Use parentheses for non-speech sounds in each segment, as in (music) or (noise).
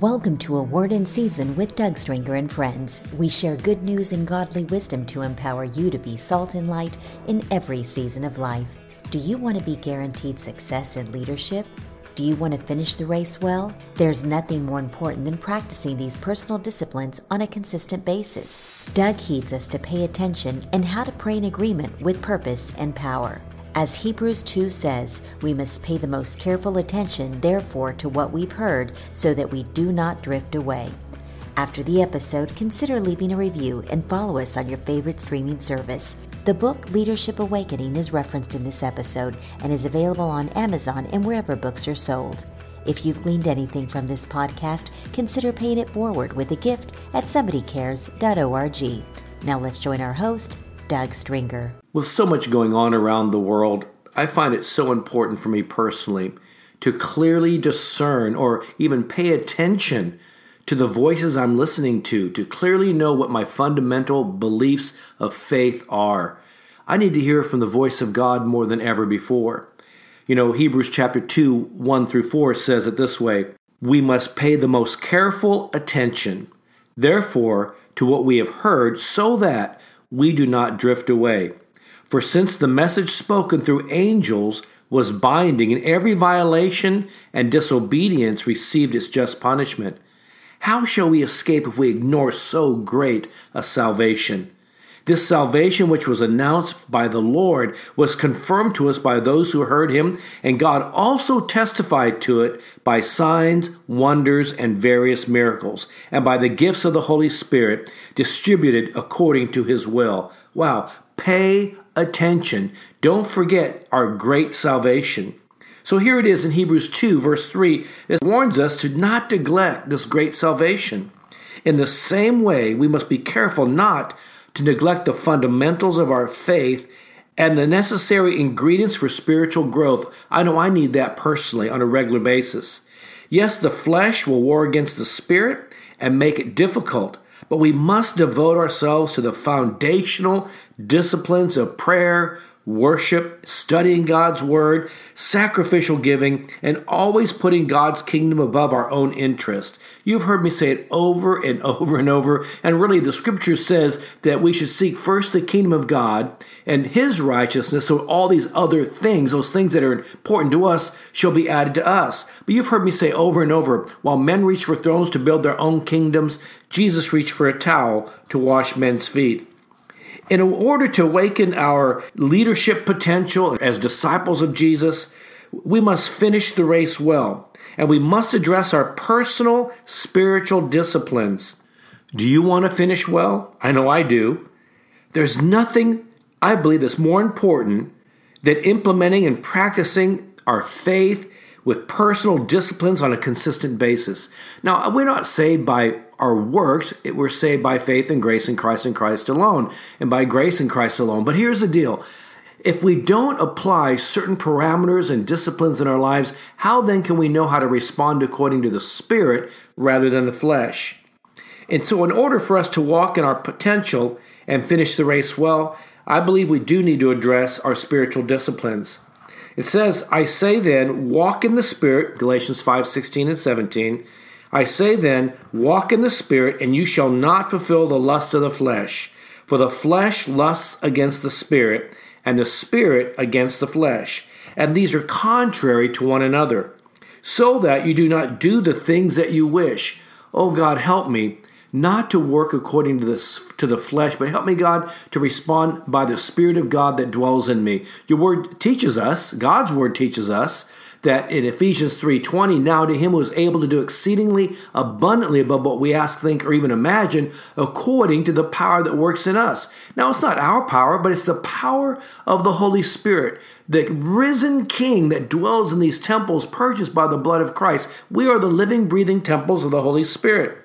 Welcome to A Word in Season with Doug Stringer and friends. We share good news and godly wisdom to empower you to be salt and light in every season of life. Do you want to be guaranteed success in leadership? Do you want to finish the race well? There's nothing more important than practicing these personal disciplines on a consistent basis. Doug heeds us to pay attention and how to pray in agreement with purpose and power. As Hebrews 2 says, we must pay the most careful attention, therefore, to what we've heard so that we do not drift away. After the episode, consider leaving a review and follow us on your favorite streaming service. The book Leadership Awakening is referenced in this episode and is available on Amazon and wherever books are sold. If you've gleaned anything from this podcast, consider paying it forward with a gift at somebodycares.org. Now let's join our host, Doug Stringer. With so much going on around the world, I find it so important for me personally to clearly discern or even pay attention to the voices I'm listening to, to clearly know what my fundamental beliefs of faith are. I need to hear from the voice of God more than ever before. You know, Hebrews chapter 2, 1 through 4 says it this way We must pay the most careful attention, therefore, to what we have heard, so that we do not drift away. For since the message spoken through angels was binding, and every violation and disobedience received its just punishment, how shall we escape if we ignore so great a salvation? This salvation, which was announced by the Lord, was confirmed to us by those who heard him, and God also testified to it by signs, wonders, and various miracles, and by the gifts of the Holy Spirit distributed according to his will. Wow, pay attention. Don't forget our great salvation. So here it is in Hebrews 2, verse 3, it warns us to not neglect this great salvation. In the same way, we must be careful not to neglect the fundamentals of our faith and the necessary ingredients for spiritual growth. I know I need that personally on a regular basis. Yes, the flesh will war against the spirit and make it difficult, but we must devote ourselves to the foundational disciplines of prayer, worship, studying God's word, sacrificial giving, and always putting God's kingdom above our own interest. You've heard me say it over and (laughs) over and over, and really the scripture says that we should seek first the kingdom of God and his righteousness, so all these other things, those things that are important to us, shall be added to us. But you've heard me say over and over, while men reach for thrones to build their own kingdoms, Jesus reached for a towel to wash men's feet. In order to awaken our leadership potential as disciples of Jesus, we must finish the race well, and we must address our personal spiritual disciplines. Do you want to finish well? I know I do. There's nothing I believe that's more important than implementing and practicing our faith with personal disciplines on a consistent basis. Now, we're not saved by our works, we're saved by faith and grace in Christ and Christ alone, and by grace in Christ alone. But here's the deal if we don't apply certain parameters and disciplines in our lives, how then can we know how to respond according to the Spirit rather than the flesh? And so, in order for us to walk in our potential and finish the race well, I believe we do need to address our spiritual disciplines. It says, I say then, walk in the Spirit, Galatians 5 16 and 17. I say then, walk in the Spirit, and you shall not fulfill the lust of the flesh. For the flesh lusts against the Spirit, and the Spirit against the flesh. And these are contrary to one another, so that you do not do the things that you wish. Oh God, help me not to work according to the, to the flesh, but help me, God, to respond by the Spirit of God that dwells in me. Your word teaches us, God's word teaches us, that in Ephesians 3:20 now to him who is able to do exceedingly abundantly above what we ask think or even imagine according to the power that works in us. Now it's not our power but it's the power of the Holy Spirit, the risen king that dwells in these temples purchased by the blood of Christ. We are the living breathing temples of the Holy Spirit.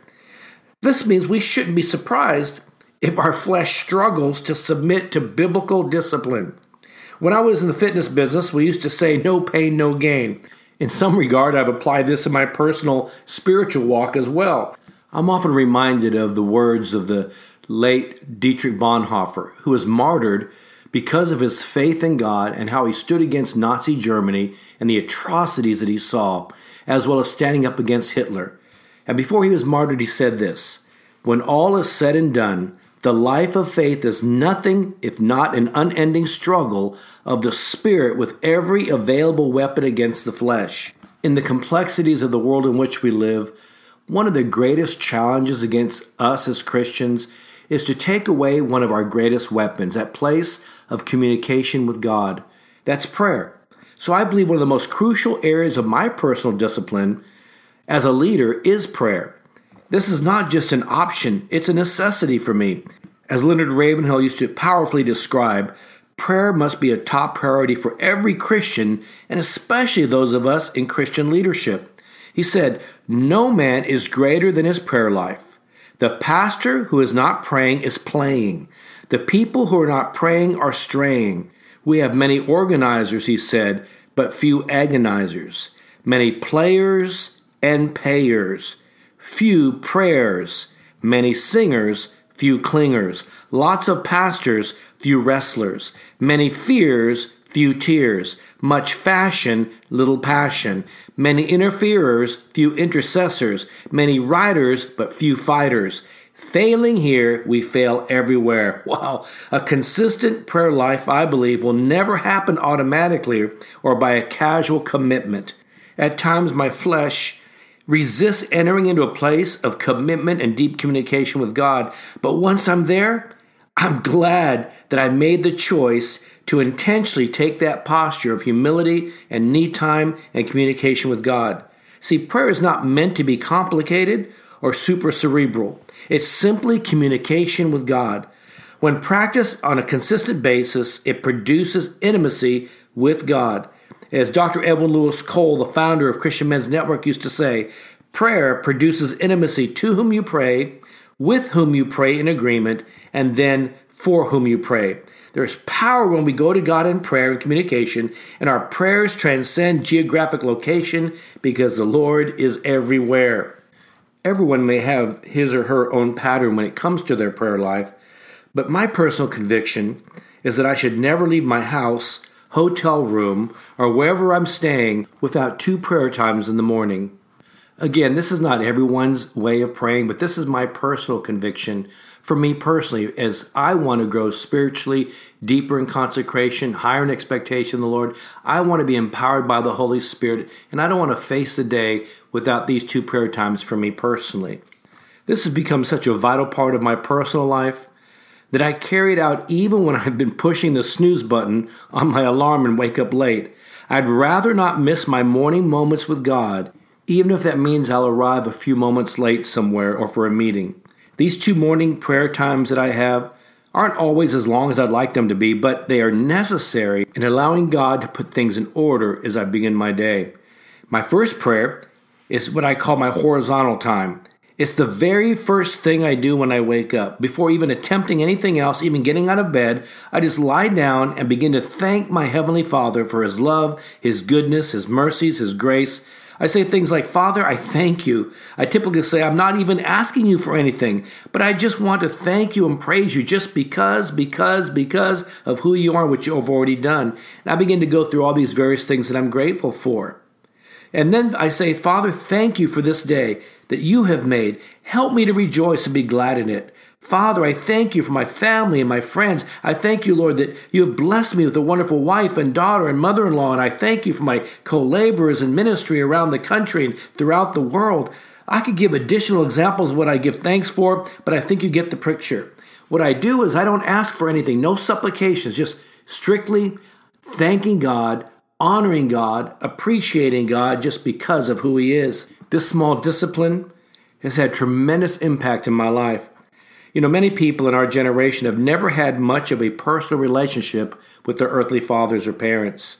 This means we shouldn't be surprised if our flesh struggles to submit to biblical discipline. When I was in the fitness business, we used to say, no pain, no gain. In some regard, I've applied this in my personal spiritual walk as well. I'm often reminded of the words of the late Dietrich Bonhoeffer, who was martyred because of his faith in God and how he stood against Nazi Germany and the atrocities that he saw, as well as standing up against Hitler. And before he was martyred, he said this When all is said and done, the life of faith is nothing if not an unending struggle of the Spirit with every available weapon against the flesh. In the complexities of the world in which we live, one of the greatest challenges against us as Christians is to take away one of our greatest weapons, that place of communication with God. That's prayer. So I believe one of the most crucial areas of my personal discipline as a leader is prayer. This is not just an option, it's a necessity for me. As Leonard Ravenhill used to powerfully describe, prayer must be a top priority for every Christian, and especially those of us in Christian leadership. He said, No man is greater than his prayer life. The pastor who is not praying is playing. The people who are not praying are straying. We have many organizers, he said, but few agonizers, many players and payers, few prayers, many singers, few clingers, lots of pastors, few wrestlers, many fears, few tears, much fashion, little passion, many interferers, few intercessors, many writers, but few fighters, Failing here, we fail everywhere. (laughs) Wow. A consistent prayer life, I believe, will never happen automatically or by a casual commitment. At times, my flesh resists entering into a place of commitment and deep communication with God. But once I'm there, I'm glad that I made the choice to intentionally take that posture of humility and need time and communication with God. See, prayer is not meant to be complicated or super cerebral. It's simply communication with God. When practiced on a consistent basis, it produces intimacy with God. As Dr. Edwin Lewis Cole, the founder of Christian Men's Network, used to say, prayer produces intimacy to whom you pray, with whom you pray in agreement, and then for whom you pray. There's power when we go to God in prayer and communication, and our prayers transcend geographic location because the Lord is everywhere. Everyone may have his or her own pattern when it comes to their prayer life, but my personal conviction is that I should never leave my house, hotel room, or wherever I'm staying without two prayer times in the morning. Again, this is not everyone's way of praying, but this is my personal conviction for me personally as I want to grow spiritually deeper in consecration, higher in expectation of the Lord. I want to be empowered by the Holy Spirit, and I don't want to face the day without these two prayer times for me personally. This has become such a vital part of my personal life that I carried out even when I've been pushing the snooze button on my alarm and wake up late. I'd rather not miss my morning moments with God, even if that means I'll arrive a few moments late somewhere or for a meeting. These two morning prayer times that I have aren't always as long as I'd like them to be, but they are necessary in allowing God to put things in order as I begin my day. My first prayer is what I call my horizontal time. It's the very first thing I do when I wake up. Before even attempting anything else, even getting out of bed, I just lie down and begin to thank my Heavenly Father for His love, His goodness, His mercies, His grace. I say things like, Father, I thank you. I typically say, I'm not even asking you for anything, but I just want to thank you and praise you just because, because, because of who you are and what you have already done. And I begin to go through all these various things that I'm grateful for. And then I say, Father, thank you for this day that you have made. Help me to rejoice and be glad in it. Father, I thank you for my family and my friends. I thank you, Lord, that you have blessed me with a wonderful wife and daughter and mother in law. And I thank you for my co laborers in ministry around the country and throughout the world. I could give additional examples of what I give thanks for, but I think you get the picture. What I do is I don't ask for anything, no supplications, just strictly thanking God honoring God, appreciating God just because of who He is. This small discipline has had tremendous impact in my life. You know, many people in our generation have never had much of a personal relationship with their earthly fathers or parents.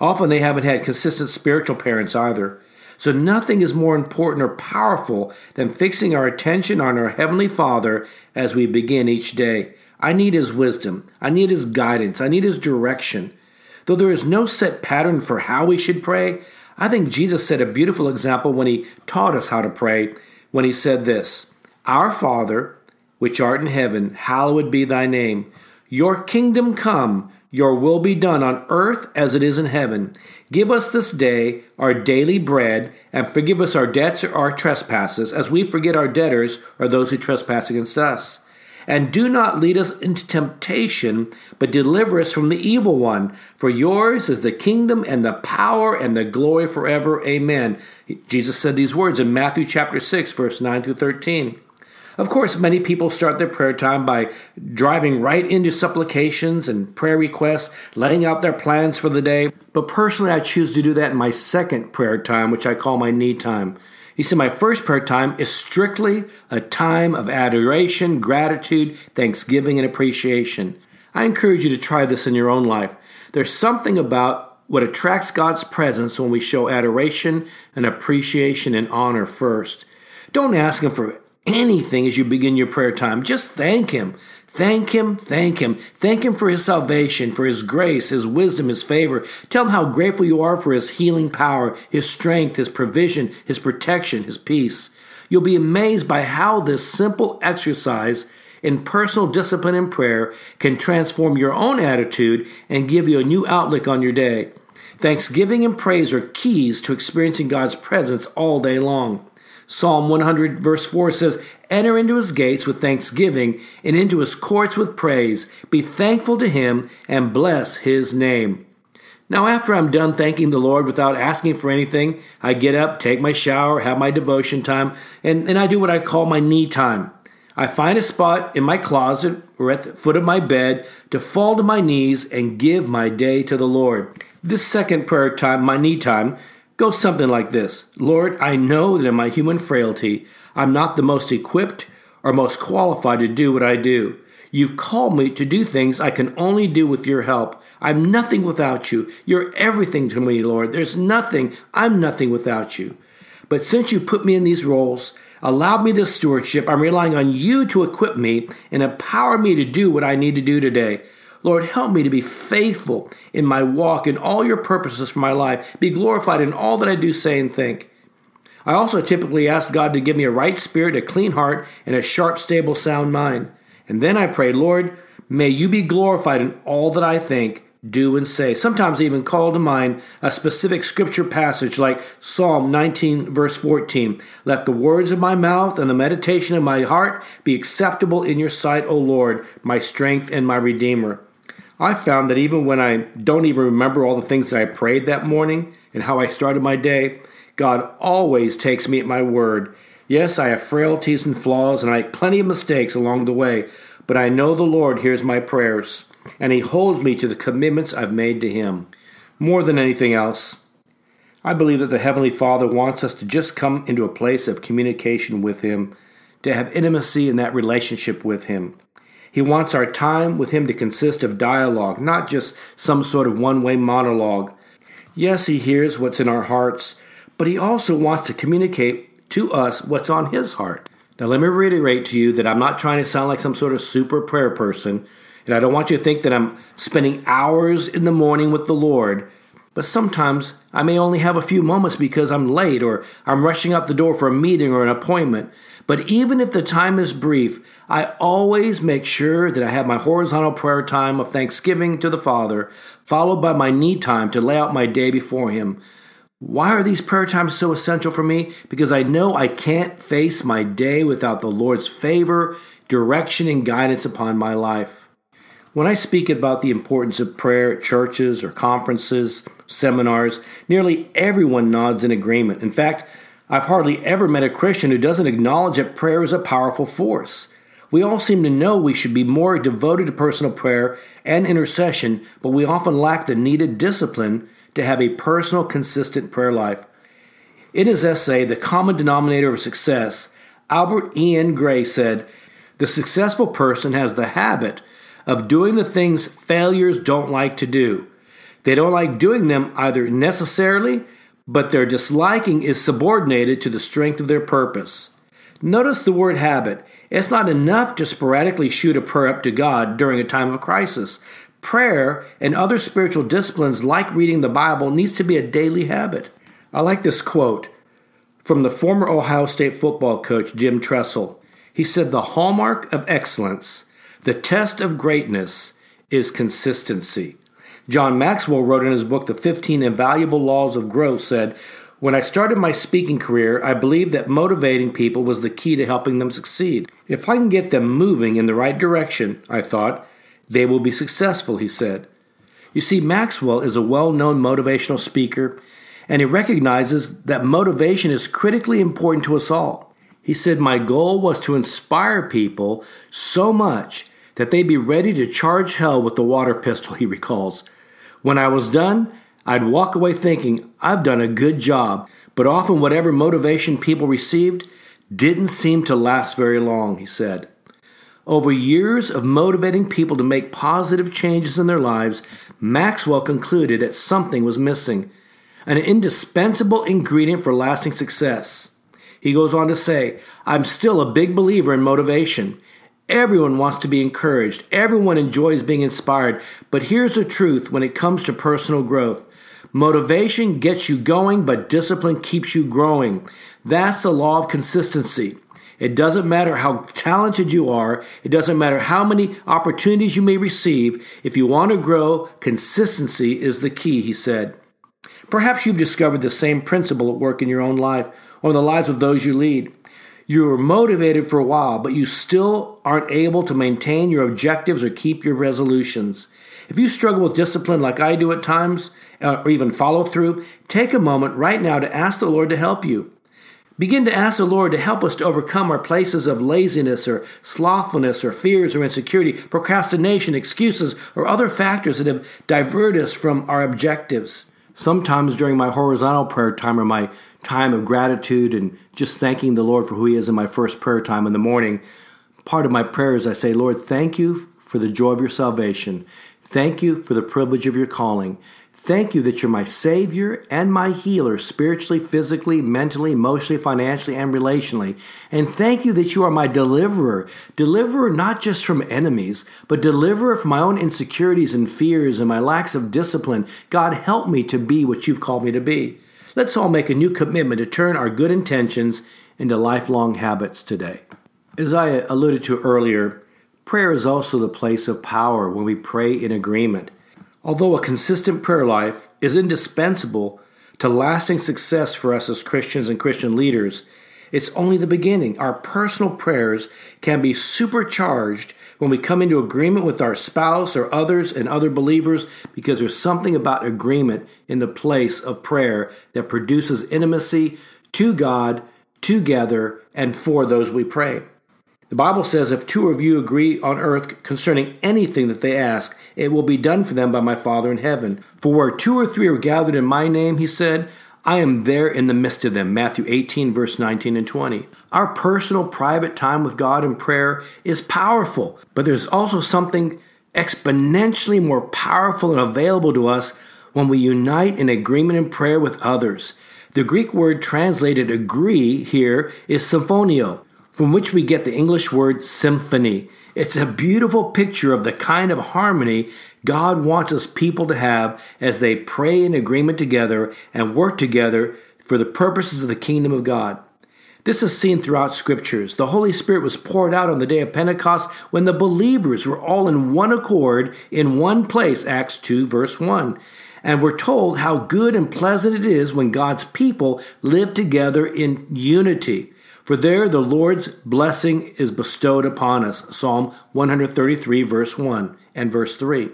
Often they haven't had consistent spiritual parents either. So nothing is more important or powerful than fixing our attention on our Heavenly Father as we begin each day. I need His wisdom. I need His guidance. I need His direction. Though there is no set pattern for how we should pray, I think Jesus set a beautiful example when he taught us how to pray when he said this Our Father, which art in heaven, hallowed be thy name. Your kingdom come, Your will be done on earth as it is in heaven. Give us this day our daily bread, and forgive us our debts or our trespasses, as we forget our debtors or those who trespass against us. And do not lead us into temptation, but deliver us from the evil one. For yours is the kingdom and the power and the glory forever. Amen. Jesus said these words in Matthew chapter 6, verse 9 through 13. Of course, many people start their prayer time by driving right into supplications and prayer requests, laying out their plans for the day. But personally, I choose to do that in my second prayer time, which I call my need time. He said, My first prayer time is strictly a time of adoration, gratitude, thanksgiving, and appreciation. I encourage you to try this in your own life. There's something about what attracts God's presence when we show adoration and appreciation and honor first. Don't ask Him for anything as you begin your prayer time. Just thank Him. Thank Him, thank Him. Thank Him for His salvation, for His grace, His wisdom, His favor. Tell Him how grateful you are for His healing power, His strength, His provision, His protection, His peace. You'll be amazed by how this simple exercise in personal discipline and prayer can transform your own attitude and give you a new outlook on your day. Thanksgiving and praise are keys to experiencing God's presence all day long. Psalm 100, verse 4 says, Enter into his gates with thanksgiving and into his courts with praise. Be thankful to him and bless his name. Now, after I'm done thanking the Lord without asking for anything, I get up, take my shower, have my devotion time, and, and I do what I call my knee time. I find a spot in my closet or at the foot of my bed to fall to my knees and give my day to the Lord. This second prayer time, my knee time, goes something like this Lord, I know that in my human frailty, I'm not the most equipped or most qualified to do what I do. You've called me to do things I can only do with your help. I'm nothing without you. You're everything to me, Lord. There's nothing, I'm nothing without you. But since you put me in these roles, allowed me this stewardship, I'm relying on you to equip me and empower me to do what I need to do today. Lord, help me to be faithful in my walk and all your purposes for my life. Be glorified in all that I do, say, and think. I also typically ask God to give me a right spirit, a clean heart, and a sharp, stable, sound mind. And then I pray, Lord, may you be glorified in all that I think, do, and say. Sometimes I even call to mind a specific scripture passage like Psalm 19, verse 14. Let the words of my mouth and the meditation of my heart be acceptable in your sight, O Lord, my strength and my redeemer. I found that even when I don't even remember all the things that I prayed that morning and how I started my day, God always takes me at my word. Yes, I have frailties and flaws, and I make plenty of mistakes along the way, but I know the Lord hears my prayers, and He holds me to the commitments I've made to Him. More than anything else, I believe that the Heavenly Father wants us to just come into a place of communication with Him, to have intimacy in that relationship with Him. He wants our time with Him to consist of dialogue, not just some sort of one way monologue. Yes, He hears what's in our hearts, but He also wants to communicate to us what's on His heart. Now, let me reiterate to you that I'm not trying to sound like some sort of super prayer person, and I don't want you to think that I'm spending hours in the morning with the Lord. But sometimes I may only have a few moments because I'm late or I'm rushing out the door for a meeting or an appointment. But even if the time is brief, I always make sure that I have my horizontal prayer time of thanksgiving to the Father, followed by my need time to lay out my day before Him. Why are these prayer times so essential for me? Because I know I can't face my day without the Lord's favor, direction, and guidance upon my life. When I speak about the importance of prayer at churches or conferences, seminars, nearly everyone nods in agreement. In fact, I've hardly ever met a Christian who doesn't acknowledge that prayer is a powerful force. We all seem to know we should be more devoted to personal prayer and intercession, but we often lack the needed discipline to have a personal, consistent prayer life. In his essay, The Common Denominator of Success, Albert Ian Gray said, The successful person has the habit of doing the things failures don't like to do. They don't like doing them either necessarily but their disliking is subordinated to the strength of their purpose. Notice the word habit. It's not enough to sporadically shoot a prayer up to God during a time of crisis. Prayer and other spiritual disciplines like reading the Bible needs to be a daily habit. I like this quote from the former Ohio State football coach Jim Tressel. He said, The hallmark of excellence, the test of greatness, is consistency. John Maxwell wrote in his book, The 15 Invaluable Laws of Growth, said, When I started my speaking career, I believed that motivating people was the key to helping them succeed. If I can get them moving in the right direction, I thought, they will be successful, he said. You see, Maxwell is a well known motivational speaker, and he recognizes that motivation is critically important to us all. He said, My goal was to inspire people so much that they'd be ready to charge hell with the water pistol, he recalls. When I was done, I'd walk away thinking, I've done a good job, but often whatever motivation people received didn't seem to last very long, he said. Over years of motivating people to make positive changes in their lives, Maxwell concluded that something was missing an indispensable ingredient for lasting success. He goes on to say, I'm still a big believer in motivation. Everyone wants to be encouraged. Everyone enjoys being inspired. But here's the truth when it comes to personal growth motivation gets you going, but discipline keeps you growing. That's the law of consistency. It doesn't matter how talented you are, it doesn't matter how many opportunities you may receive. If you want to grow, consistency is the key, he said. Perhaps you've discovered the same principle at work in your own life or the lives of those you lead. You were motivated for a while, but you still aren't able to maintain your objectives or keep your resolutions. If you struggle with discipline like I do at times, uh, or even follow through, take a moment right now to ask the Lord to help you. Begin to ask the Lord to help us to overcome our places of laziness or slothfulness or fears or insecurity, procrastination, excuses, or other factors that have diverted us from our objectives. Sometimes during my horizontal prayer time or my time of gratitude and just thanking the Lord for who He is in my first prayer time in the morning, part of my prayer is I say, Lord, thank you for the joy of your salvation. Thank you for the privilege of your calling. Thank you that you're my Savior and my healer, spiritually, physically, mentally, emotionally, financially, and relationally. And thank you that you are my deliverer. Deliverer not just from enemies, but deliverer from my own insecurities and fears and my lacks of discipline. God, help me to be what you've called me to be. Let's all make a new commitment to turn our good intentions into lifelong habits today. As I alluded to earlier, prayer is also the place of power when we pray in agreement. Although a consistent prayer life is indispensable to lasting success for us as Christians and Christian leaders, it's only the beginning. Our personal prayers can be supercharged when we come into agreement with our spouse or others and other believers because there's something about agreement in the place of prayer that produces intimacy to God, together, and for those we pray. The Bible says, If two of you agree on earth concerning anything that they ask, it will be done for them by my Father in heaven. For where two or three are gathered in my name, he said, I am there in the midst of them. Matthew 18, verse 19 and 20. Our personal, private time with God in prayer is powerful, but there's also something exponentially more powerful and available to us when we unite in agreement in prayer with others. The Greek word translated agree here is symphonio, from which we get the English word symphony. It's a beautiful picture of the kind of harmony God wants us people to have as they pray in agreement together and work together for the purposes of the kingdom of God. This is seen throughout scriptures. The Holy Spirit was poured out on the day of Pentecost when the believers were all in one accord in one place, Acts 2, verse 1. And we're told how good and pleasant it is when God's people live together in unity. For there the Lord's blessing is bestowed upon us. Psalm 133, verse 1 and verse 3.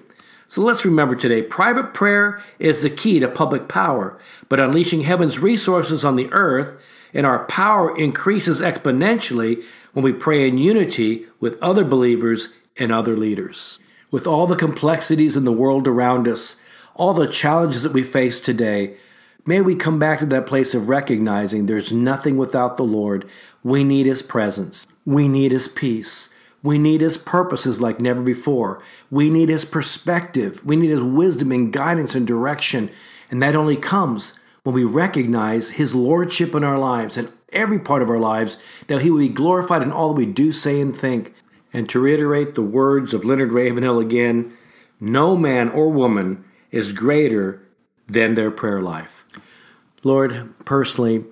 So let's remember today private prayer is the key to public power, but unleashing heaven's resources on the earth and our power increases exponentially when we pray in unity with other believers and other leaders. With all the complexities in the world around us, all the challenges that we face today, may we come back to that place of recognizing there's nothing without the Lord. We need His presence, we need His peace. We need his purposes like never before. We need his perspective. We need his wisdom and guidance and direction. And that only comes when we recognize his lordship in our lives and every part of our lives, that he will be glorified in all that we do, say, and think. And to reiterate the words of Leonard Ravenhill again, no man or woman is greater than their prayer life. Lord, personally,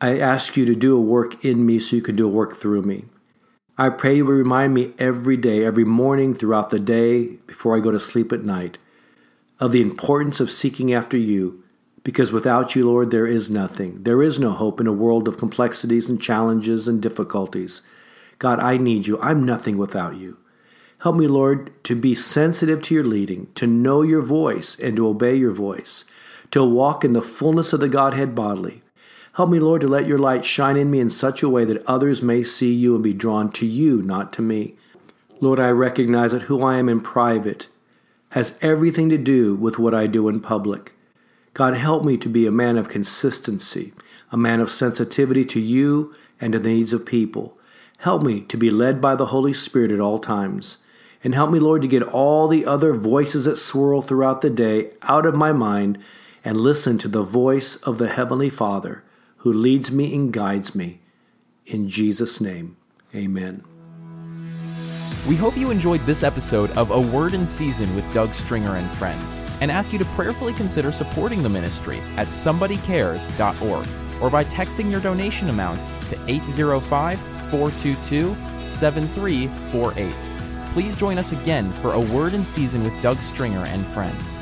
I ask you to do a work in me so you can do a work through me. I pray you will remind me every day, every morning, throughout the day, before I go to sleep at night, of the importance of seeking after you, because without you, Lord, there is nothing. There is no hope in a world of complexities and challenges and difficulties. God, I need you. I'm nothing without you. Help me, Lord, to be sensitive to your leading, to know your voice and to obey your voice, to walk in the fullness of the Godhead bodily. Help me, Lord, to let your light shine in me in such a way that others may see you and be drawn to you, not to me. Lord, I recognize that who I am in private has everything to do with what I do in public. God, help me to be a man of consistency, a man of sensitivity to you and to the needs of people. Help me to be led by the Holy Spirit at all times. And help me, Lord, to get all the other voices that swirl throughout the day out of my mind and listen to the voice of the Heavenly Father who leads me and guides me. In Jesus' name, amen. We hope you enjoyed this episode of A Word in Season with Doug Stringer and Friends and ask you to prayerfully consider supporting the ministry at somebodycares.org or by texting your donation amount to 805 422 7348. Please join us again for A Word in Season with Doug Stringer and Friends.